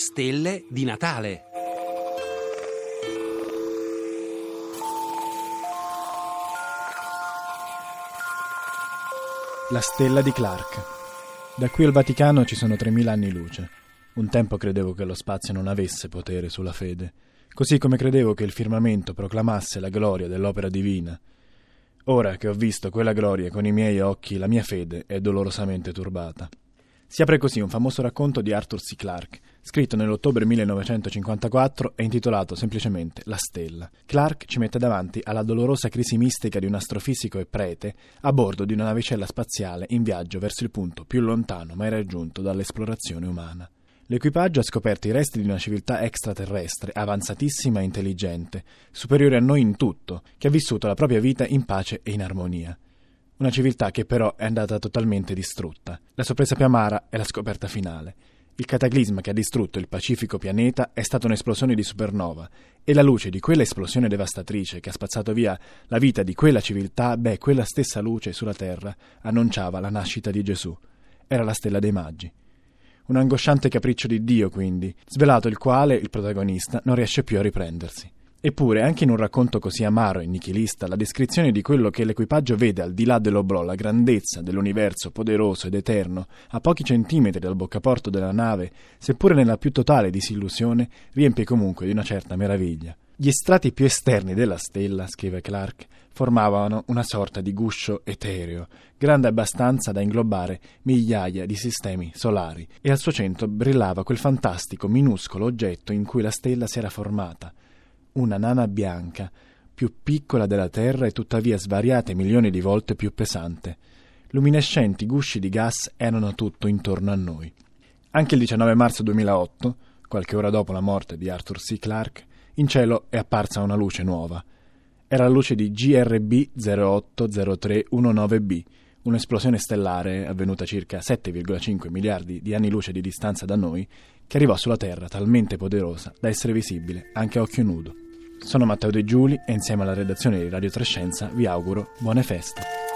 stelle di Natale. La stella di Clark. Da qui al Vaticano ci sono 3000 anni luce. Un tempo credevo che lo spazio non avesse potere sulla fede, così come credevo che il firmamento proclamasse la gloria dell'opera divina. Ora che ho visto quella gloria con i miei occhi, la mia fede è dolorosamente turbata. Si apre così un famoso racconto di Arthur C. Clarke, scritto nell'ottobre 1954 e intitolato semplicemente La Stella. Clarke ci mette davanti alla dolorosa crisi mistica di un astrofisico e prete a bordo di una navicella spaziale in viaggio verso il punto più lontano mai raggiunto dall'esplorazione umana. L'equipaggio ha scoperto i resti di una civiltà extraterrestre, avanzatissima e intelligente, superiore a noi in tutto, che ha vissuto la propria vita in pace e in armonia. Una civiltà che però è andata totalmente distrutta. La sorpresa più amara è la scoperta finale. Il cataclisma che ha distrutto il pacifico pianeta è stata un'esplosione di supernova e la luce di quella esplosione devastatrice che ha spazzato via la vita di quella civiltà, beh, quella stessa luce sulla Terra annunciava la nascita di Gesù. Era la stella dei magi. Un angosciante capriccio di Dio, quindi, svelato il quale il protagonista non riesce più a riprendersi. Eppure, anche in un racconto così amaro e nichilista, la descrizione di quello che l'equipaggio vede al di là dell'oblò, la grandezza dell'universo poderoso ed eterno, a pochi centimetri dal boccaporto della nave, seppure nella più totale disillusione, riempie comunque di una certa meraviglia. Gli strati più esterni della stella, scrive Clark, formavano una sorta di guscio etereo, grande abbastanza da inglobare migliaia di sistemi solari, e al suo centro brillava quel fantastico, minuscolo oggetto in cui la stella si era formata, una nana bianca, più piccola della Terra e tuttavia svariate milioni di volte più pesante. Luminescenti gusci di gas erano tutto intorno a noi. Anche il 19 marzo 2008, qualche ora dopo la morte di Arthur C. Clarke, in cielo è apparsa una luce nuova. Era la luce di GRB 080319b, un'esplosione stellare avvenuta circa 7,5 miliardi di anni luce di distanza da noi, che arrivò sulla Terra talmente poderosa da essere visibile anche a occhio nudo. Sono Matteo De Giuli e insieme alla redazione di Radio Trescenza vi auguro buone feste.